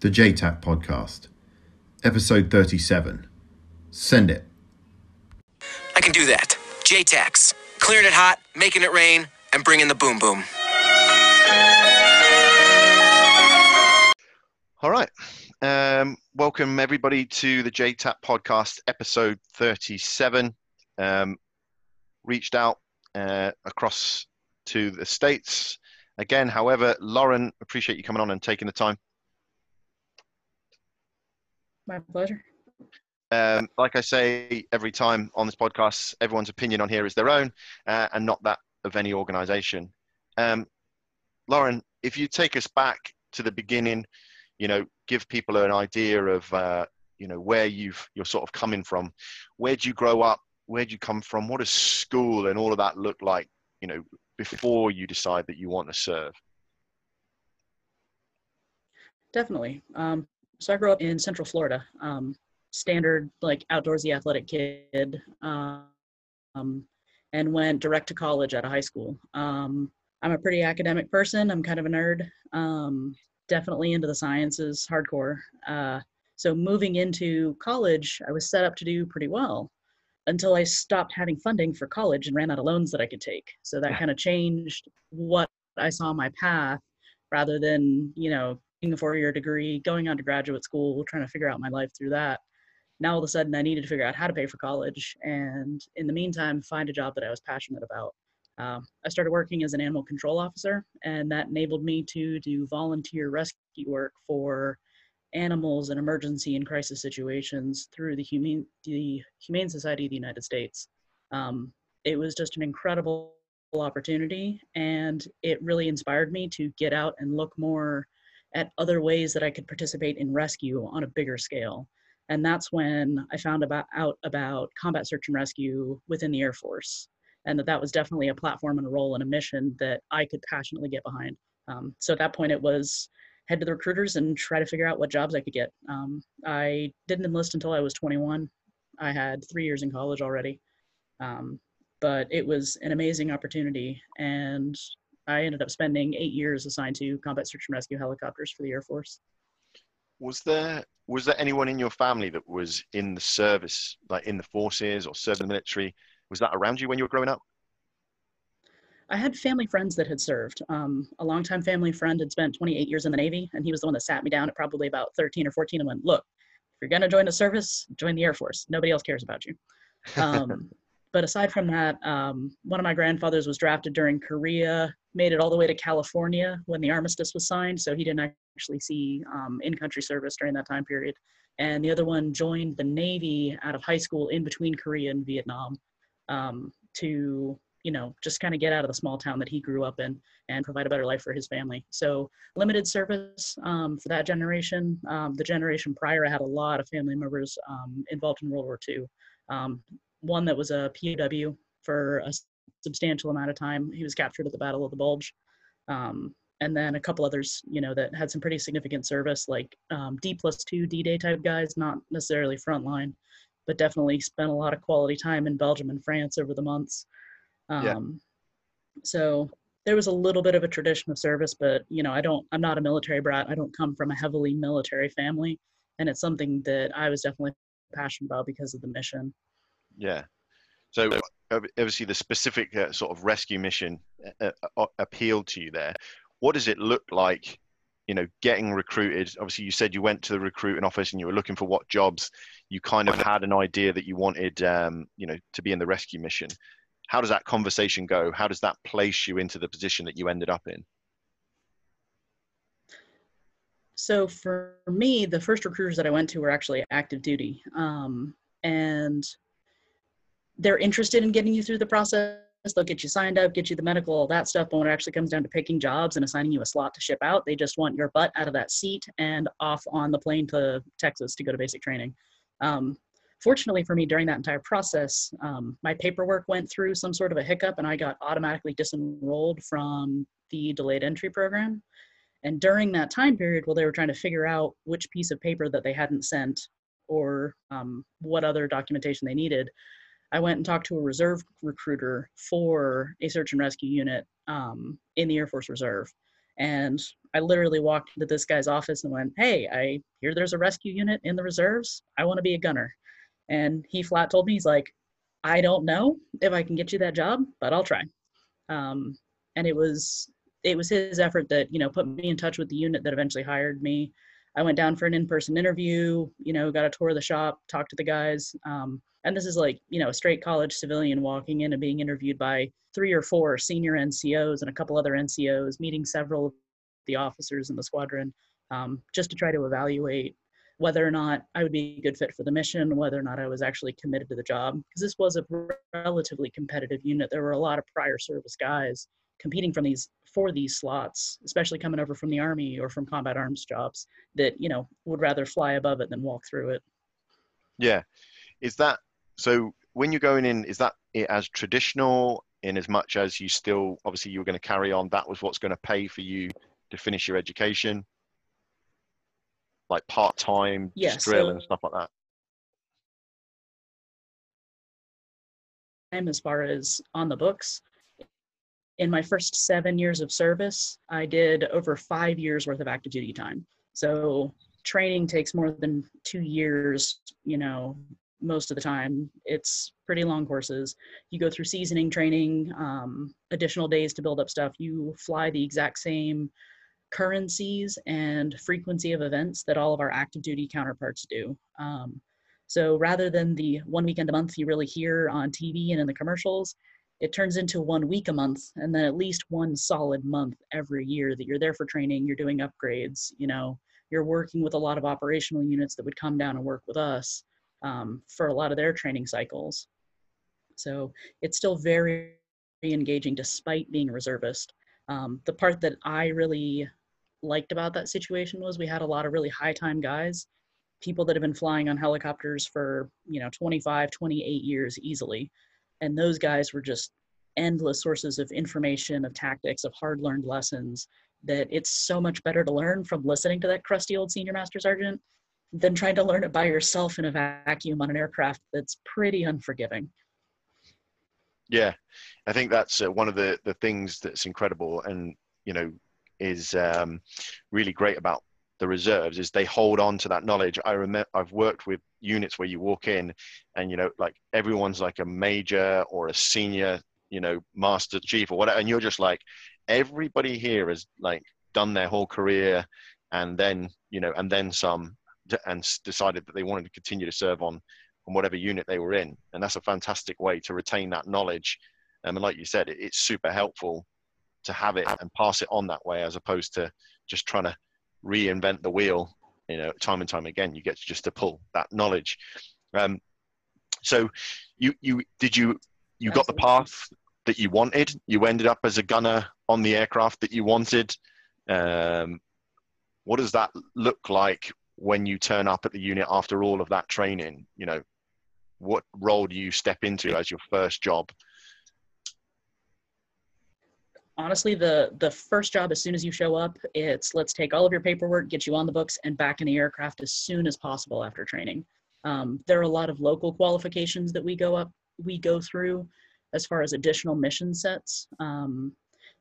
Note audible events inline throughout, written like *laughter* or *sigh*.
the JTAC podcast, episode 37. Send it. I can do that. JTAX. Clearing it hot, making it rain, and bringing the boom boom. All right. Um, welcome, everybody, to the JTAC podcast, episode 37. Um, reached out uh, across to the States. Again, however, Lauren, appreciate you coming on and taking the time. My pleasure. Um, like I say every time on this podcast, everyone's opinion on here is their own uh, and not that of any organization. Um, Lauren, if you take us back to the beginning, you know, give people an idea of, uh, you know, where you've, you're sort of coming from. Where'd you grow up? Where'd you come from? What does school and all of that look like, you know, before you decide that you want to serve? Definitely. Um, so I grew up in Central Florida. Um, standard like outdoorsy athletic kid um, and went direct to college at a high school. Um, i'm a pretty academic person. I'm kind of a nerd. Um, definitely into the sciences hardcore. Uh, so moving into college i was set up to do pretty well until i stopped having funding for college and ran out of loans that i could take. So that kind of changed what i saw my path rather than you know a four-year degree going on to graduate school trying to figure out my life through that now all of a sudden I needed to figure out how to pay for college and in the meantime find a job that I was passionate about. Um, I started working as an animal control officer and that enabled me to do volunteer rescue work for animals in emergency and crisis situations through the Humane, the Humane Society of the United States. Um, it was just an incredible opportunity and it really inspired me to get out and look more at other ways that I could participate in rescue on a bigger scale and that's when I found about out about combat search and rescue within the Air Force, and that that was definitely a platform and a role and a mission that I could passionately get behind. Um, so at that point, it was head to the recruiters and try to figure out what jobs I could get. Um, I didn't enlist until I was 21. I had three years in college already, um, but it was an amazing opportunity, and I ended up spending eight years assigned to combat search and rescue helicopters for the Air Force was there was there anyone in your family that was in the service, like in the forces or served in the military? Was that around you when you were growing up? I had family friends that had served. Um, a longtime family friend had spent 28 years in the Navy, and he was the one that sat me down at probably about 13 or 14 and went, "Look, if you're going to join the service, join the Air Force. Nobody else cares about you." *laughs* Um, but aside from that, um, one of my grandfathers was drafted during Korea, made it all the way to California when the armistice was signed, so he didn't actually see um, in-country service during that time period. And the other one joined the Navy out of high school in between Korea and Vietnam um, to, you know, just kind of get out of the small town that he grew up in and provide a better life for his family. So limited service um, for that generation. Um, the generation prior, I had a lot of family members um, involved in World War II one that was a POW for a substantial amount of time. He was captured at the Battle of the Bulge. Um, and then a couple others, you know, that had some pretty significant service, like um, D plus two D-Day type guys, not necessarily frontline, but definitely spent a lot of quality time in Belgium and France over the months. Um, yeah. So there was a little bit of a tradition of service, but you know, I don't, I'm not a military brat. I don't come from a heavily military family, and it's something that I was definitely passionate about because of the mission. Yeah. So obviously the specific uh, sort of rescue mission uh, uh, appealed to you there. What does it look like? You know, getting recruited. Obviously, you said you went to the recruiting office and you were looking for what jobs. You kind of had an idea that you wanted, um, you know, to be in the rescue mission. How does that conversation go? How does that place you into the position that you ended up in? So for me, the first recruiters that I went to were actually active duty, um, and they're interested in getting you through the process. They'll get you signed up, get you the medical, all that stuff. But when it actually comes down to picking jobs and assigning you a slot to ship out, they just want your butt out of that seat and off on the plane to Texas to go to basic training. Um, fortunately for me, during that entire process, um, my paperwork went through some sort of a hiccup and I got automatically disenrolled from the delayed entry program. And during that time period, while they were trying to figure out which piece of paper that they hadn't sent or um, what other documentation they needed, I went and talked to a reserve recruiter for a search and rescue unit um, in the Air Force Reserve. And I literally walked into this guy's office and went, Hey, I hear there's a rescue unit in the reserves. I want to be a gunner. And he flat told me, He's like, I don't know if I can get you that job, but I'll try. Um, and it was it was his effort that you know put me in touch with the unit that eventually hired me. I went down for an in-person interview. You know, got a tour of the shop, talked to the guys. Um, and this is like you know a straight college civilian walking in and being interviewed by three or four senior NCOs and a couple other NCOs, meeting several of the officers in the squadron, um, just to try to evaluate whether or not I would be a good fit for the mission, whether or not I was actually committed to the job. Because this was a relatively competitive unit. There were a lot of prior service guys competing from these for these slots, especially coming over from the army or from combat arms jobs that you know would rather fly above it than walk through it. Yeah, is that so? When you're going in, is that it as traditional in as much as you still obviously you were going to carry on? That was what's going to pay for you to finish your education like part time yeah, drill so, and stuff like that? As far as on the books, in my first seven years of service, I did over five years worth of active duty time. So training takes more than two years, you know, most of the time. It's pretty long courses. You go through seasoning training, um, additional days to build up stuff. You fly the exact same currencies and frequency of events that all of our active duty counterparts do. Um, so rather than the one weekend a month you really hear on TV and in the commercials, it turns into one week a month and then at least one solid month every year that you're there for training, you're doing upgrades, you know, you're working with a lot of operational units that would come down and work with us um, for a lot of their training cycles. So it's still very engaging despite being a reservist. Um, the part that I really liked about that situation was we had a lot of really high time guys, people that have been flying on helicopters for, you know, 25, 28 years easily. And those guys were just endless sources of information, of tactics, of hard learned lessons that it's so much better to learn from listening to that crusty old senior master sergeant than trying to learn it by yourself in a vacuum on an aircraft that's pretty unforgiving. Yeah, I think that's uh, one of the the things that's incredible, and you know, is um, really great about the reserves is they hold on to that knowledge. I remember I've worked with units where you walk in and you know like everyone's like a major or a senior, you know, master chief or whatever, and you're just like everybody here has like done their whole career and then you know and then some and decided that they wanted to continue to serve on on whatever unit they were in and that's a fantastic way to retain that knowledge um, and like you said it, it's super helpful to have it and pass it on that way as opposed to just trying to reinvent the wheel you know time and time again you get to just to pull that knowledge. Um, so you you did you you got the path that you wanted? You ended up as a gunner on the aircraft that you wanted. Um, what does that look like when you turn up at the unit after all of that training? You know what role do you step into as your first job honestly the the first job as soon as you show up it's let's take all of your paperwork get you on the books and back in the aircraft as soon as possible after training. Um, there are a lot of local qualifications that we go up we go through as far as additional mission sets. Um,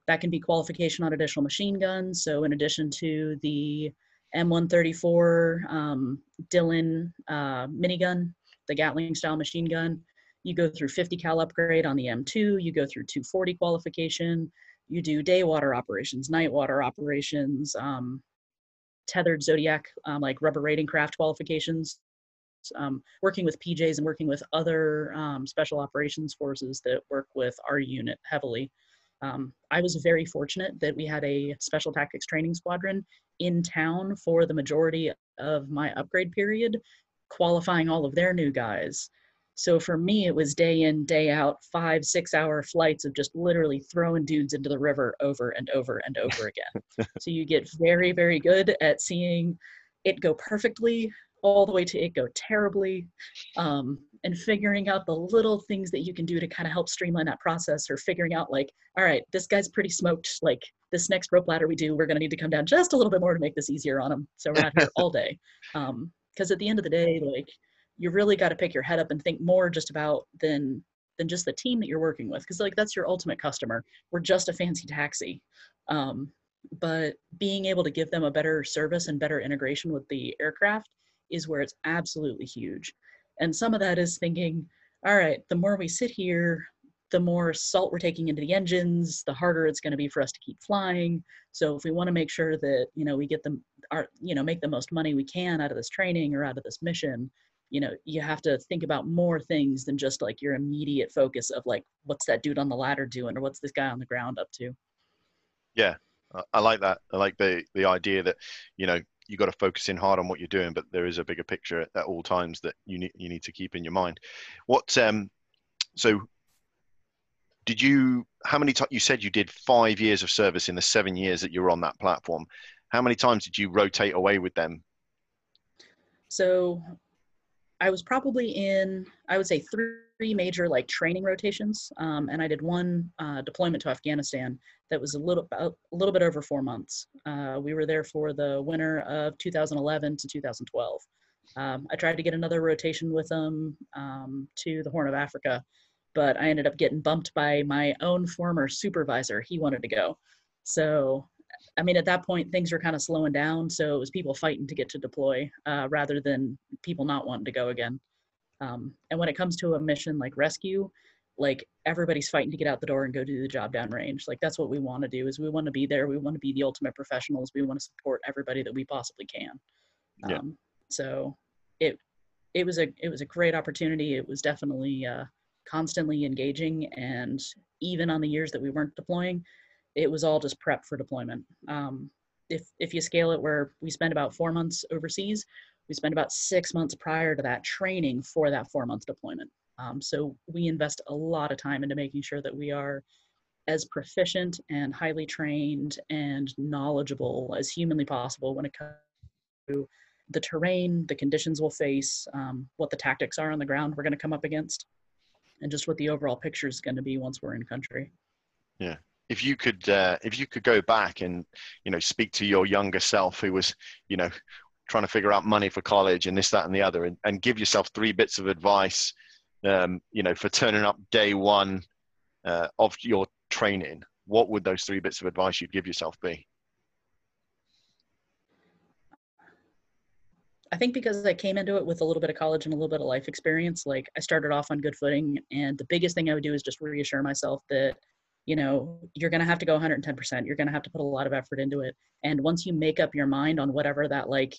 that can be qualification on additional machine guns. So in addition to the m134 um, Dillon uh, minigun the gatling style machine gun you go through 50 cal upgrade on the m2 you go through 240 qualification you do day water operations, night water operations, um, tethered Zodiac, um, like rubber raiding craft qualifications, um, working with PJs and working with other um, special operations forces that work with our unit heavily. Um, I was very fortunate that we had a special tactics training squadron in town for the majority of my upgrade period, qualifying all of their new guys. So for me, it was day in, day out, five, six hour flights of just literally throwing dudes into the river over and over and over again. *laughs* so you get very, very good at seeing it go perfectly all the way to it go terribly um, and figuring out the little things that you can do to kind of help streamline that process or figuring out like all right this guy's pretty smoked like this next rope ladder we do we're going to need to come down just a little bit more to make this easier on him so we're not here all day because um, at the end of the day like you really got to pick your head up and think more just about than than just the team that you're working with because like that's your ultimate customer we're just a fancy taxi um, but being able to give them a better service and better integration with the aircraft is where it's absolutely huge. And some of that is thinking, all right, the more we sit here, the more salt we're taking into the engines, the harder it's going to be for us to keep flying. So if we want to make sure that you know we get them, our you know make the most money we can out of this training or out of this mission, you know you have to think about more things than just like your immediate focus of like what's that dude on the ladder doing or what's this guy on the ground up to. Yeah, I like that. I like the the idea that you know you got to focus in hard on what you're doing, but there is a bigger picture at, all times that you need you need to keep in your mind. What um, so did you? How many times you said you did five years of service in the seven years that you were on that platform? How many times did you rotate away with them? So I was probably in, I would say, three major like training rotations, um, and I did one uh, deployment to Afghanistan that was a little a little bit over four months. Uh, we were there for the winter of 2011 to 2012. Um, I tried to get another rotation with them um, to the Horn of Africa, but I ended up getting bumped by my own former supervisor. He wanted to go, so I mean, at that point, things were kind of slowing down. So it was people fighting to get to deploy uh, rather than people not wanting to go again. Um, and when it comes to a mission like rescue, like everybody's fighting to get out the door and go do the job downrange. Like that's what we want to do is we want to be there. We want to be the ultimate professionals. We want to support everybody that we possibly can. Yeah. Um, so it, it was a, it was a great opportunity. It was definitely uh, constantly engaging. And even on the years that we weren't deploying, it was all just prep for deployment. Um, if if you scale it where we spend about four months overseas, we spend about six months prior to that training for that four month deployment. Um, so we invest a lot of time into making sure that we are as proficient and highly trained and knowledgeable as humanly possible when it comes to the terrain, the conditions we'll face, um, what the tactics are on the ground we're going to come up against, and just what the overall picture is going to be once we're in country. Yeah, if you could uh, if you could go back and you know speak to your younger self who was you know trying to figure out money for college and this that and the other and, and give yourself three bits of advice um, you know for turning up day one uh, of your training what would those three bits of advice you'd give yourself be I think because I came into it with a little bit of college and a little bit of life experience, like I started off on good footing. And the biggest thing I would do is just reassure myself that you know you're going to have to go 110% you're going to have to put a lot of effort into it. And once you make up your mind on whatever that like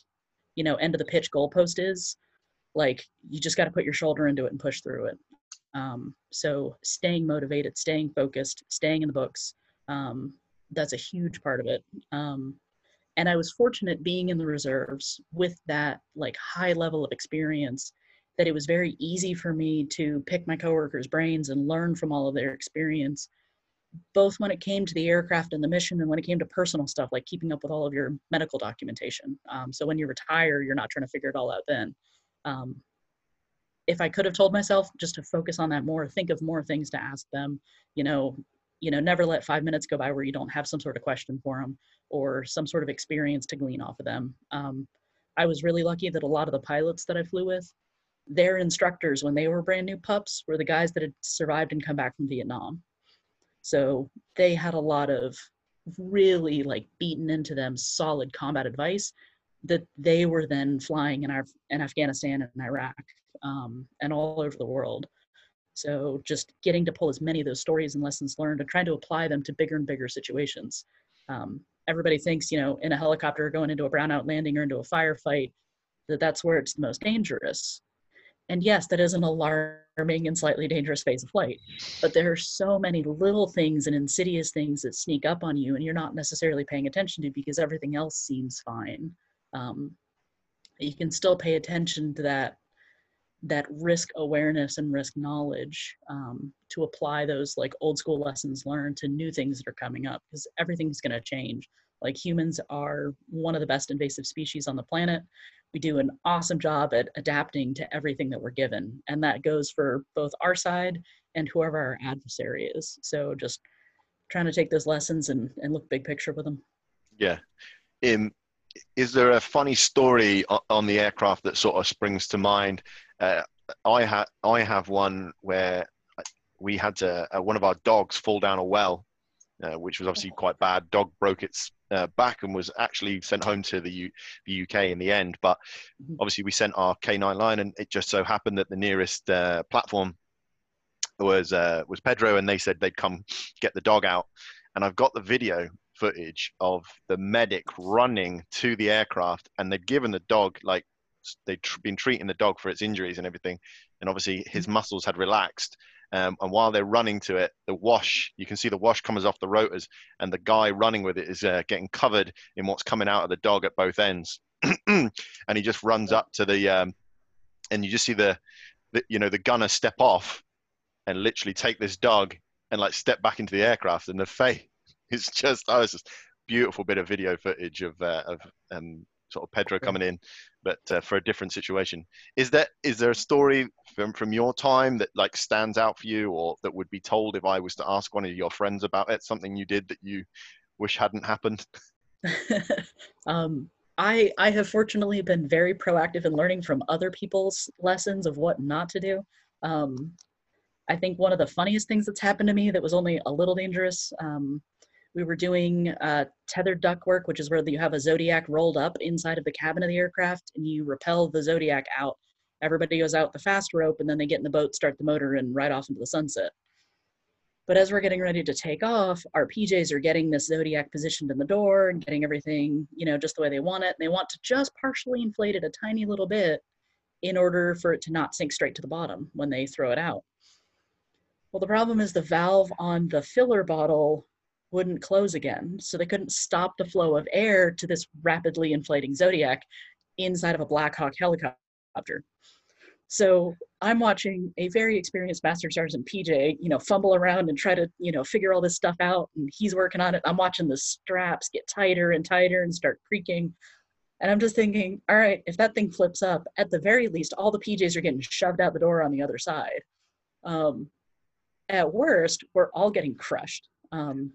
you know end of the pitch goalpost is like you just got to put your shoulder into it and push through it. Um, so staying motivated staying focused staying in the books um, that's a huge part of it. Um, and i was fortunate being in the reserves with that like high level of experience that it was very easy for me to pick my coworkers brains and learn from all of their experience both when it came to the aircraft and the mission and when it came to personal stuff like keeping up with all of your medical documentation. Um, so when you retire you're not trying to figure it all out then. Um, if i could have told myself just to focus on that more think of more things to ask them you know you know never let five minutes go by where you don't have some sort of question for them or some sort of experience to glean off of them. Um, i was really lucky that a lot of the pilots that i flew with their instructors when they were brand new pups were the guys that had survived and come back from vietnam so they had a lot of really like beaten into them solid combat advice that they were then flying in, our, in Afghanistan and Iraq um, and all over the world. So just getting to pull as many of those stories and lessons learned and trying to apply them to bigger and bigger situations. Um, everybody thinks, you know, in a helicopter going into a brownout landing or into a firefight, that that's where it's the most dangerous. And yes, that is an alarming and slightly dangerous phase of flight. But there are so many little things and insidious things that sneak up on you and you're not necessarily paying attention to because everything else seems fine. Um, you can still pay attention to that that risk awareness and risk knowledge um, to apply those like old school lessons learned to new things that are coming up because everything's going to change like humans are one of the best invasive species on the planet we do an awesome job at adapting to everything that we're given and that goes for both our side and whoever our adversary is. So just trying to take those lessons and, and look big picture with them. Yeah. Um, is there a funny story on the aircraft that sort of springs to mind? Uh, i have i have one where we had to, uh, one of our dogs fall down a well uh, which was obviously quite bad. Dog broke its uh, back and was actually sent home to the, U- the UK in the end. But Mhm. obviously, we sent our K9 line, and it just so happened that the nearest uh, platform was uh, was Pedro, and they said they'd come get the dog out. And I've got the video footage of the medic running to the aircraft, and they'd given the dog like they'd tr- been treating the dog for its injuries and everything, and obviously his muscles had relaxed. Um, and while they're running to it, the wash, you can see the wash comes off the rotors, and the guy running with it is uh, getting covered in what's coming out of the dog at both ends. *clears throat* and he just runs up to the, um, and you just see the, the, you know, the gunner step off and literally take this dog and like step back into the aircraft, and the face *laughs* is just, oh, it's just beautiful bit of video footage of uh, of um, sort of Pedro coming in, but uh, for a different situation. Is that is there a story from from your time that like stands out for you, or that would be told if I was to ask one of your friends about it? Something you did that you wish hadn't happened? *laughs* *laughs* um, I I have fortunately been very proactive in learning from other people's lessons of what not to do. Um, I think one of the funniest things that's happened to me that was only a little dangerous. Um, we were doing uh, tethered duck work, which is where you have a Zodiac rolled up inside of the cabin of the aircraft, and you repel the Zodiac out. Everybody goes out the fast rope, and then they get in the boat, start the motor, and ride off into the sunset. But as we're getting ready to take off, our PJs are getting this Zodiac positioned in the door and getting everything, you know, just the way they want it. And they want to just partially inflate it a tiny little bit in order for it to not sink straight to the bottom when they throw it out. Well, the problem is the valve on the filler bottle wouldn't close again. So they couldn't stop the flow of air to this rapidly inflating Zodiac inside of a Black Hawk helicopter. So I'm watching a very experienced Master Sergeant PJ, you know, fumble around and try to, you know, figure all this stuff out. And he's working on it. I'm watching the straps get tighter and tighter and start creaking. And I'm just thinking, all right, if that thing flips up, at the very least, all the PJs are getting shoved out the door on the other side. Um, at worst, we're all getting crushed. Um,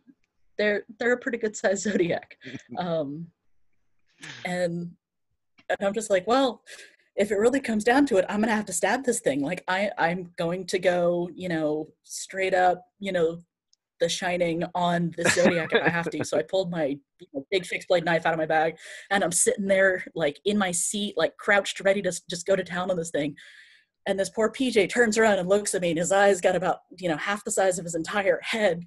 they're they're a pretty good sized *laughs* zodiac, *laughs* um, and and I'm just like, well, if it really comes down to it, I'm gonna have to stab this thing. Like I I'm going to go, you know, straight up, you know, the shining on the zodiac if I have to. So I *laughs* pulled my you know, big fixed blade knife out of my bag, and I'm sitting there like in my seat, like crouched, ready to just go to town on this thing. And this poor PJ turns around and looks at me, and his eyes got about you know half the size of his entire head.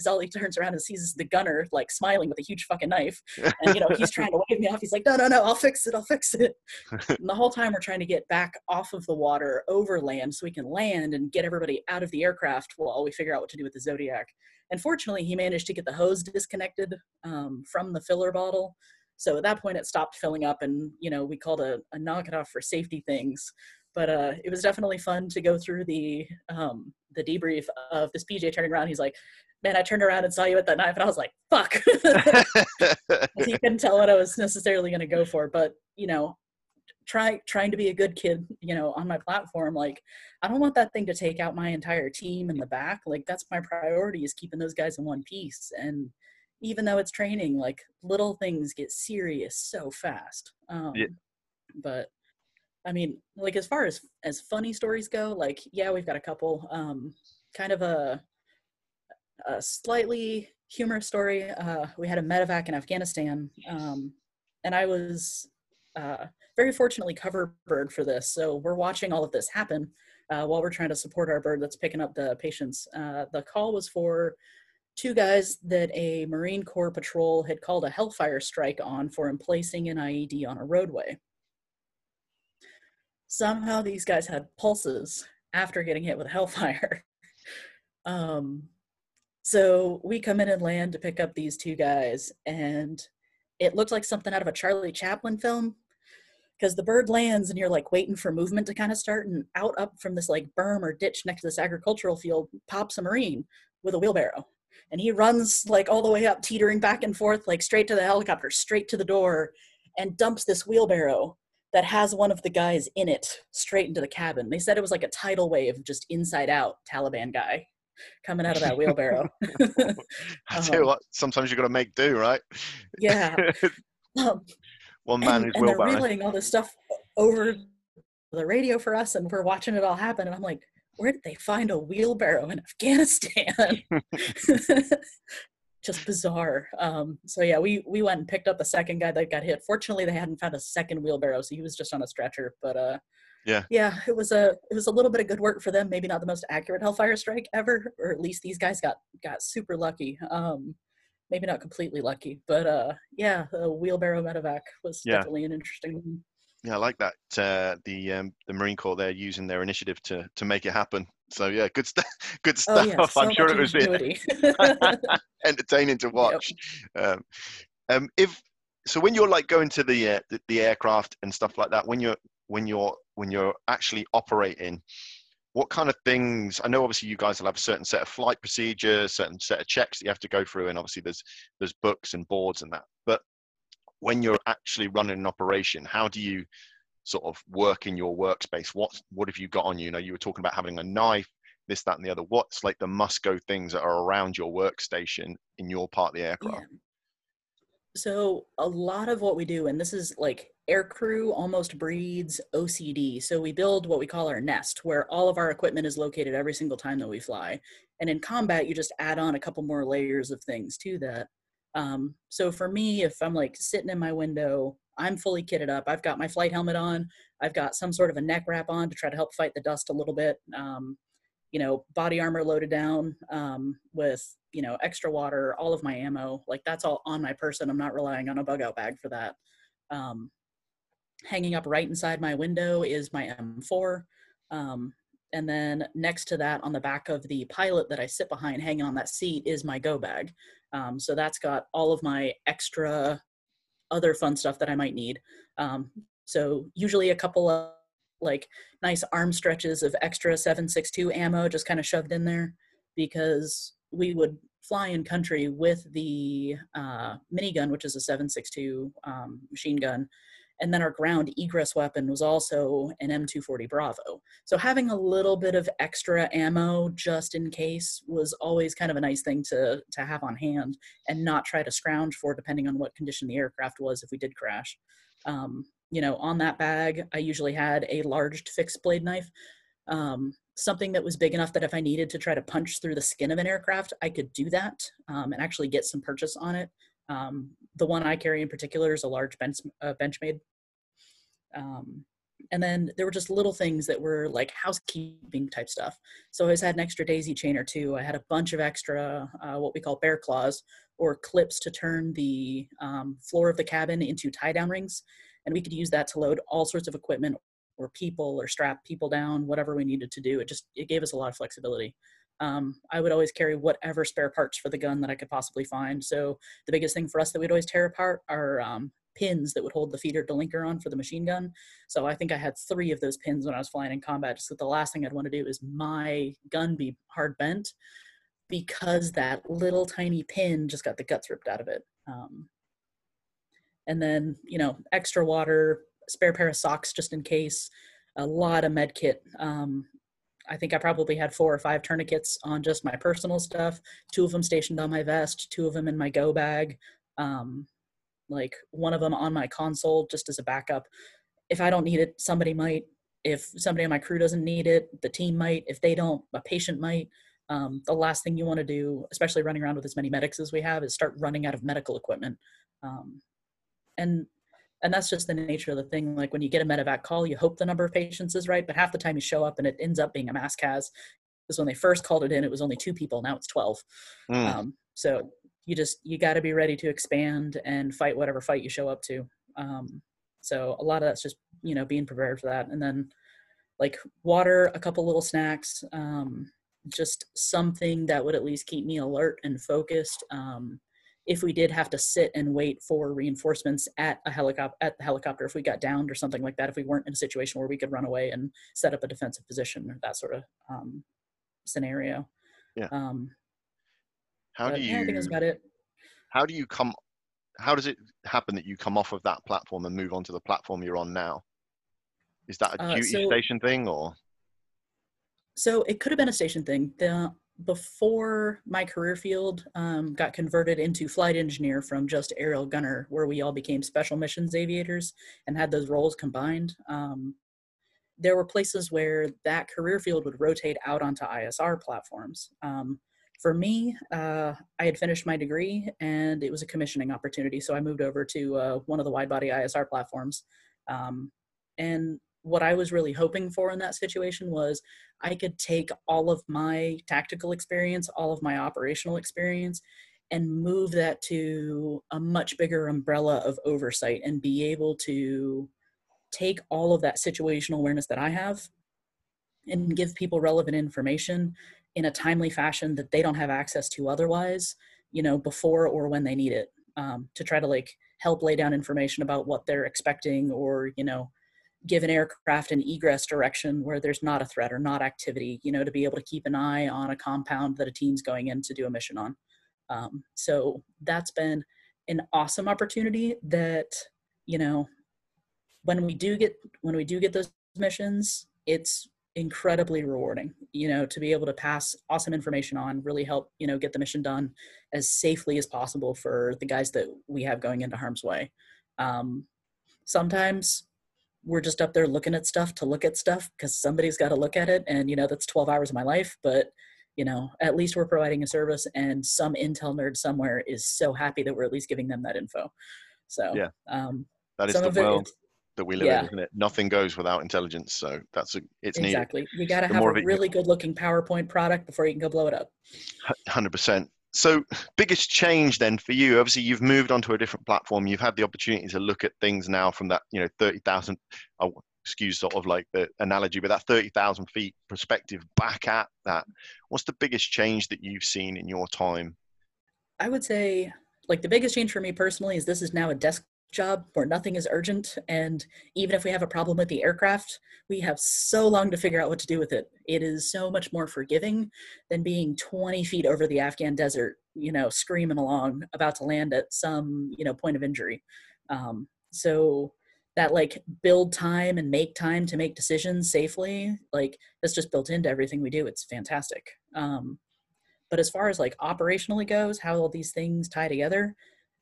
Because all he turns around and sees is the gunner like smiling with a huge fucking knife, *laughs* and you know he's trying to wave me off. He's like, "No, no, no, I'll fix it, I'll fix it." *laughs* and the whole time we're trying to get back off of the water over land so we can land and get everybody out of the aircraft while we figure out what to do with the Zodiac. And fortunately, he managed to get the hose disconnected um, from the filler bottle. So at that point, it stopped filling up, and you know we called a, a knock it off for safety things. But uh, it was definitely fun to go through the um, the debrief of this PJ turning around. He's like, "Man, I turned around and saw you with that knife," and I was like, "Fuck." *laughs* he couldn't tell what I was necessarily going to go for, but you know, try trying to be a good kid, you know, on my platform. Like, I don't want that thing to take out my entire team in the back. Like, that's my priority is keeping those guys in one piece. And even though it's training, like little things get serious so fast. Um, Yeah. But I mean, like as far as as funny stories go, like yeah, we've got a couple. Um, kind of a a slightly humorous story. Uh, we had a medevac in Afghanistan, um, and I was uh, very fortunately cover bird for this. So we're watching all of this happen uh, while we're trying to support our bird that's picking up the patients. Uh, the call was for two guys that a Marine Corps patrol had called a Hellfire strike on for emplacing an IED on a roadway. Somehow these guys had pulses after getting hit with Hellfire. *laughs* um, so we come in and land to pick up these two guys, and it looked like something out of a Charlie Chaplin film because the bird lands and you're like waiting for movement to kind of start, and out up from this like berm or ditch next to this agricultural field pops a Marine with a wheelbarrow. And he runs like all the way up, teetering back and forth, like straight to the helicopter, straight to the door, and dumps this wheelbarrow that has one of the guys in it straight into the cabin. They said it was like a tidal wave, just inside out Taliban guy coming out of that wheelbarrow. *laughs* *laughs* I tell you Um, what, sometimes you've got to make do, right? yeah. *laughs* Um, One man and, who's and they're relaying all this stuff over the radio for us, and we're watching it all happen. And I'm like, where did they find a wheelbarrow in Afghanistan? Just bizarre. Um, so yeah, we we went and picked up the second guy that got hit. Fortunately, they hadn't found a second wheelbarrow, so he was just on a stretcher. But uh, Yeah. yeah, it was a it was a little bit of good work for them. Maybe not the most accurate Hellfire strike ever, or at least these guys got got super lucky. Um, maybe not completely lucky, but uh, yeah, the wheelbarrow medevac was Yeah. definitely an interesting one. Yeah, I like that. Uh, the um, the Marine Corps they're using their initiative to to make it happen. So yeah, good stuff. *laughs* Good Oh stuff. yeah, so I'm sure it was *laughs* *laughs* entertaining to watch. Um, um, if so, when you're like going to the, uh, the the aircraft and stuff like that, when you're when you're when you're actually operating, what kind of things? I know obviously you guys will have a certain set of flight procedures, certain set of checks that you have to go through, and obviously there's there's books and boards and that. But when you're actually running an operation, how do you sort of work in your workspace? What what have you got on you? You know, you were talking about having a knife, this, that, and the other. What's like the must go things that are around your workstation in your part of the aircraft? Yeah. So a lot of what we do, and this is like aircrew almost breeds OCD. So we build what we call our nest, where all of our equipment is located every single time that we fly. And in combat, you just add on a couple more layers of things to that. Um, so for me, if I'm like sitting in my window, I'm fully kitted up. I've got my flight helmet on. I've got some sort of a neck wrap on to try to help fight the dust a little bit. Um, you know, body armor loaded down um, with, you know, extra water, all of my ammo. Like that's all on my person. I'm not relying on a bug out bag for that. Um, hanging up right inside my window is my M4. Um, and then next to that, on the back of the pilot that I sit behind, hanging on that seat, is my go bag. Um, so that's got all of my extra other fun stuff that I might need. Um, so usually a couple of like nice arm stretches of extra 762 ammo just kind of shoved in there because we would fly in country with the uh, minigun, which is a 762 um, machine gun. And then our ground egress weapon was also an M240 Bravo. So having a little bit of extra ammo just in case was always kind of a nice thing to, to have on hand and not try to scrounge for depending on what condition the aircraft was if we did crash. Um, you know, on that bag, I usually had a large fixed blade knife, um, something that was big enough that if I needed to try to punch through the skin of an aircraft, I could do that um, and actually get some purchase on it. Um, the one I carry in particular is a large bench, uh, Benchmade. Um, and then there were just little things that were like housekeeping type stuff. So I always had an extra daisy chain or two. I had a bunch of extra, uh, what we call bear claws or clips to turn the um, floor of the cabin into tie down rings. And we could use that to load all sorts of equipment or people or strap people down, whatever we needed to do. It just, it gave us a lot of flexibility. Um, I would always carry whatever spare parts for the gun that I could possibly find. So the biggest thing for us that we'd always tear apart are um, pins that would hold the feeder delinker on for the machine gun. So I think I had three of those pins when I was flying in combat. Just that the last thing I'd want to do is my gun be hard bent because that little tiny pin just got the guts ripped out of it. Um, and then you know extra water, spare pair of socks just in case, a lot of med kit. Um, I think I probably had four or five tourniquets on just my personal stuff. Two of them stationed on my vest, two of them in my go bag. Um, like one of them on my console just as a backup. If I don't need it, somebody might. If somebody on my crew doesn't need it, the team might. If they don't, a patient might. Um, the last thing you want to do, especially running around with as many medics as we have, is start running out of medical equipment. Um, and and that's just the nature of the thing. Like when you get a medevac call, you hope the number of patients is right, but half the time you show up and it ends up being a mass cas. Because when they first called it in, it was only two people. Now it's twelve. Mm. Um, so you just you got to be ready to expand and fight whatever fight you show up to. Um, so a lot of that's just you know being prepared for that, and then like water, a couple little snacks, um, just something that would at least keep me alert and focused. Um, if we did have to sit and wait for reinforcements at a helicopter at the helicopter, if we got downed or something like that, if we weren't in a situation where we could run away and set up a defensive position or that sort of um, scenario. Yeah. Um, How do yeah, I think that's you about it. how do you come how does it happen that you come off of that platform and move on to the platform you're on now? Is that a Uh, duty so- station thing or So it could have been a station thing. The before my career field um, got converted into flight engineer from just aerial gunner, where we all became special missions aviators and had those roles combined. Um, there were places where that career field would rotate out onto ISR platforms. Um, for me, uh, I had finished my degree and it was a commissioning opportunity. So I moved over to uh, one of the wide body ISR platforms. Um, and what I was really hoping for in that situation was I could take all of my tactical experience, all of my operational experience, and move that to a much bigger umbrella of oversight and be able to take all of that situational awareness that I have and give people relevant information in a timely fashion that they don't have access to otherwise, you know, before or when they need it, um, to try to like help lay down information about what they're expecting or, you know, give an aircraft an egress direction where there's not a threat or not activity, you know, to be able to keep an eye on a compound that a team's going in to do a mission on. Um, so that's been an awesome opportunity that, you know, when we do get when we do get those missions, it's incredibly rewarding you know to be able to pass awesome information on really help you know get the mission done as safely as possible for the guys that we have going into harm's way um, sometimes we're just up there looking at stuff to look at stuff because somebody's got to look at it and you know that's 12 hours of my life but you know at least we're providing a service and some intel nerd somewhere is so happy that we're at least giving them that info so Yeah. um, That is the of it, world it's- that we live yeah. in, isn't it? Nothing goes without intelligence. So that's a, it's needed. exactly you got to have a it really good looking powerpoint product before you can go blow it up Hundred percent. So, biggest change then for you? Obviously, you've moved onto a different platform. You've had the opportunity to look at things now from that, you know, thirty thousand. Oh, excuse sort of like the analogy, but that thirty thousand feet perspective back at that. What's the biggest change that you've seen in your time? I would say, like, the biggest change for me personally is this is now a desk job where nothing is urgent. And even if we have a problem with the aircraft, we have so long to figure out what to do with it. It is so much more forgiving than being 20 feet over the Afghan desert, you know, screaming along, about to land at some, you know, point of injury. Um, so, that like build time and make time to make decisions safely, like, that's just built into everything we do. It's fantastic. Um, but as far as like operationally goes, how all these things tie together,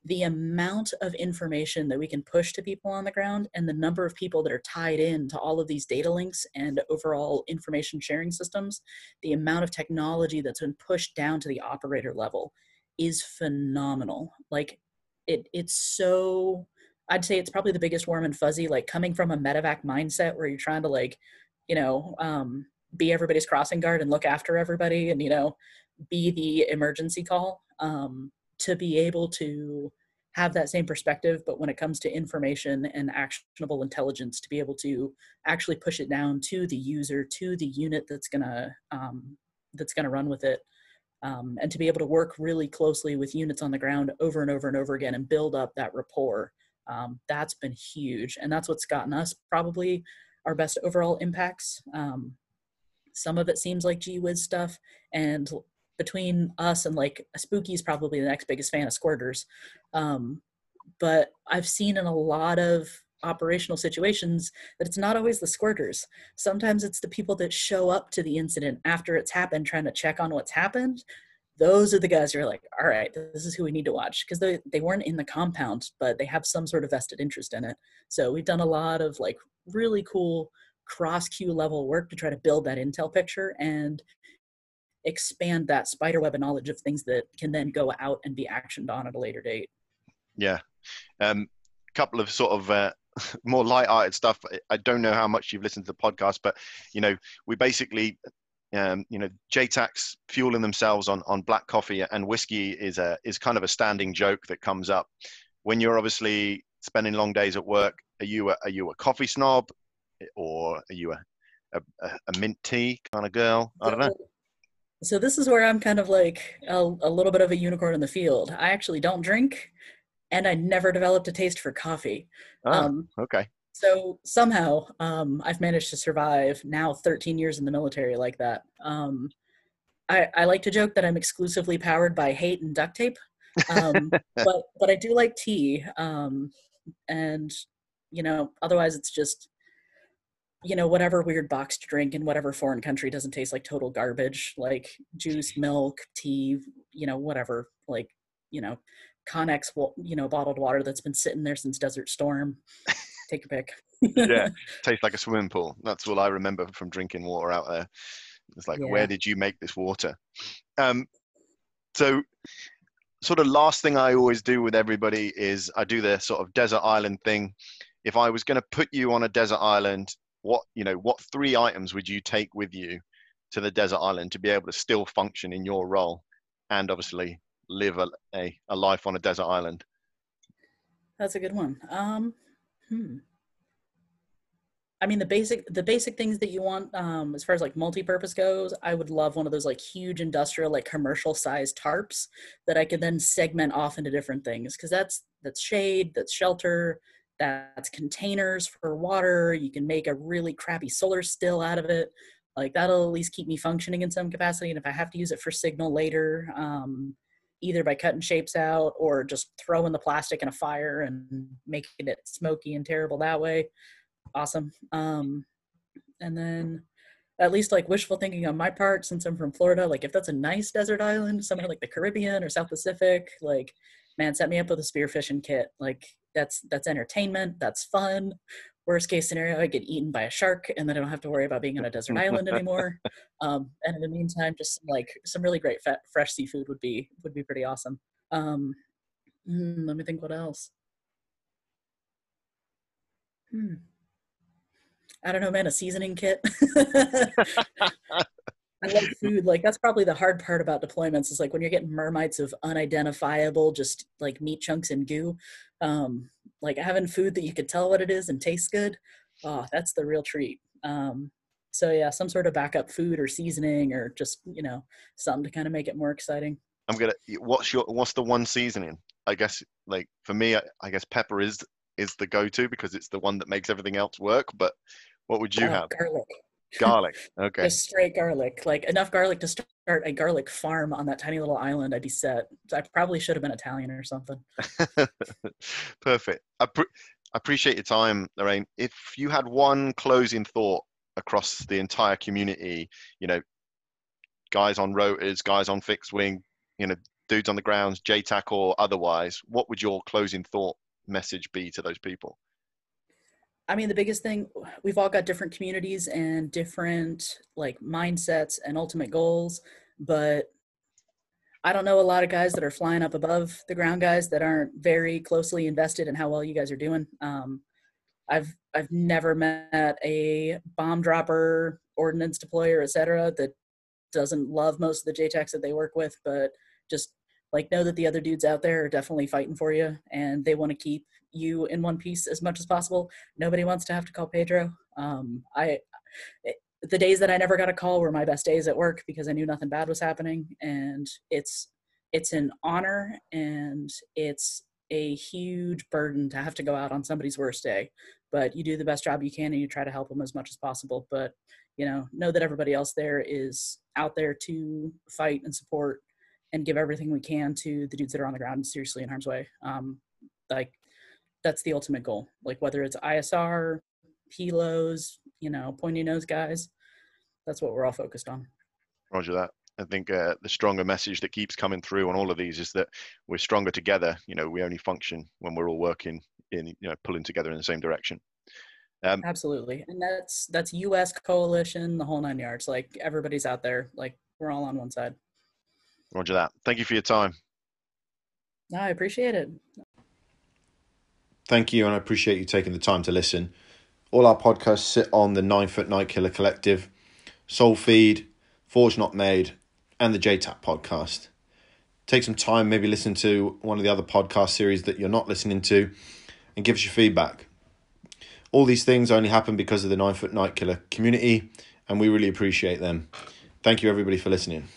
the amount of information that we can push to people on the ground and the number of people that are tied in to all of these data links and overall information sharing systems, the amount of technology that's been pushed down to the operator level is phenomenal. Like it it's so I'd say it's probably the biggest warm and fuzzy, like coming from a medevac mindset where you're trying to like, you know, um, be everybody's crossing guard and look after everybody and, you know, be the emergency call um, to be able to have that same perspective but when it comes to information and actionable intelligence to be able to actually push it down to the user to the unit that's gonna um, that's gonna run with it um, and to be able to work really closely with units on the ground over and over and over again and build up that rapport um, that's been huge and that's what's gotten us probably our best overall impacts. Um, some of it seems like gee whiz stuff and between us and like spooky's probably the next biggest fan of squirters. Um, but i've seen in a lot of operational situations that it's not always the squirters. Sometimes it's the people that show up to the incident after it's happened trying to check on what's happened. Those are the guys who are like all right this is who we need to watch because they, they weren't in the compound but they have some sort of vested interest in it. So we've done a lot of like really cool cross cue level work to try to build that intel picture and expand that spider web of knowledge of things that can then go out and be actioned on at a later date. Yeah. Um, couple of sort of uh, *laughs* more light-hearted stuff. I- don't know how much you've listened to the podcast, but you know, we basically, um, you know, JTACs fueling themselves on on black coffee and whiskey is a is kind of a standing joke that comes up when you're obviously spending long days at work. Are you a, are you a coffee snob, or are you a a, a- a mint tea kind of girl? I don't know. So this is where I'm kind of like a, a little bit of a unicorn in the field. I actually don't drink, and I never developed a taste for coffee. Ah, Um, okay. so somehow um, I've managed to survive now 13 years in the military like that. Um, I, I like to joke that I'm exclusively powered by hate and duct tape, um, *laughs* but but I do like tea, um, and you know otherwise it's just you know whatever weird boxed drink in whatever foreign country doesn't taste like total garbage, like juice, milk, tea, you know whatever, like you know Connex, you know bottled water that's been sitting there since Desert Storm. Take a pick. yeah, *laughs* tastes like a swimming pool. That's all I remember from drinking water out there. It's like, Yeah. where did you make this water? Um, so sort of last thing I always do with everybody is I do the sort of desert island thing. If I was going to put you on a desert island, what you know, what three items would you take with you to the desert island to be able to still function in your role and obviously live a, a, a life on a desert island? That's a good one. Um, hmm. I mean the basic the basic things that you want um, as far as like multi-purpose goes, I would love one of those like huge industrial like commercial sized tarps that I could then segment off into different things because that's that's shade, that's shelter, that's containers for water. You can make a really crappy solar still out of it. Like that'll at least keep me functioning in some capacity. And if I have to use it for signal later, um, either by cutting shapes out or just throwing the plastic in a fire and making it smoky and terrible that way, awesome. Um, and then at least like wishful thinking on my part, since I'm from Florida, like if that's a nice desert island, somewhere like the Caribbean or South Pacific, like man, set me up with a spearfishing kit. Like that's that's entertainment, that's fun. Worst case scenario, I get eaten by a shark, and then I don't have to worry about being on a desert island *laughs* anymore. Um, and in the meantime, just some, like some really great fat, fresh seafood would be would be pretty awesome. Um, hmm, let me think, what else? Hmm. I don't know, man, a seasoning kit. *laughs* *laughs* I love food. Like that's probably the hard part about deployments is like when you're getting mermites of unidentifiable, just like meat chunks and goo. Um, like having food that you could tell what it is and tastes good. Oh, that's the real treat. Um, so yeah, some sort of backup food or seasoning or just you know something to kind of make it more exciting. I'm gonna. What's your What's the one seasoning? I guess like for me, I, I guess pepper is is the go-to because it's the one that makes everything else work. But what would you Oh, have? garlic. Garlic. Okay. Just straight garlic. Like enough garlic to start a garlic farm on that tiny little island. I'd be set. I probably should have been Italian or something. *laughs* Perfect. I pre- appreciate your time, Lorraine. If you had one closing thought across the entire community, you know, guys on rotors, guys on fixed wing, you know, dudes on the grounds, JTAC or otherwise, what would your closing thought message be to those people? I mean, the biggest thing, we've all got different communities and different like mindsets and ultimate goals, but I don't know a lot of guys that are flying up above the ground guys that aren't very closely invested in how well you guys are doing. Um, I've I've never met a bomb dropper, ordnance deployer, etc. that doesn't love most of the JTACs that they work with, but just like know that the other dudes out there are definitely fighting for you and they want to keep you in one piece as much as possible. Nobody wants to have to call Pedro. Um, I it, the days that I never got a call were my best days at work because I knew nothing bad was happening, and it's it's an honor and it's a huge burden to have to go out on somebody's worst day. But you do the best job you can and you try to help them as much as possible. But you know, know that everybody else there is out there to fight and support and give everything we can to the dudes that are on the ground seriously in harm's way. Um, like that's the ultimate goal. Like whether it's ISR, helos, you know, pointy nose guys, that's what we're all focused on. Roger that. I think uh, the stronger message that keeps coming through on all of these is that we're stronger together. You know, we only function when we're all working in, you know, pulling together in the same direction. Um, Absolutely, and that's that's U.S. coalition, the whole nine yards. Like everybody's out there. Like we're all on one side. Roger that. Thank you for your time. No, I appreciate it. Thank you, and I appreciate you taking the time to listen. All our podcasts sit on the Nine Foot Night Killer Collective, Soul Feed, Forge Not Made, and the JTAC podcast. Take some time, maybe listen to one of the other podcast series that you're not listening to, and give us your feedback. All these things only happen because of the Nine Foot Night Killer community, and we really appreciate them. Thank you, everybody, for listening.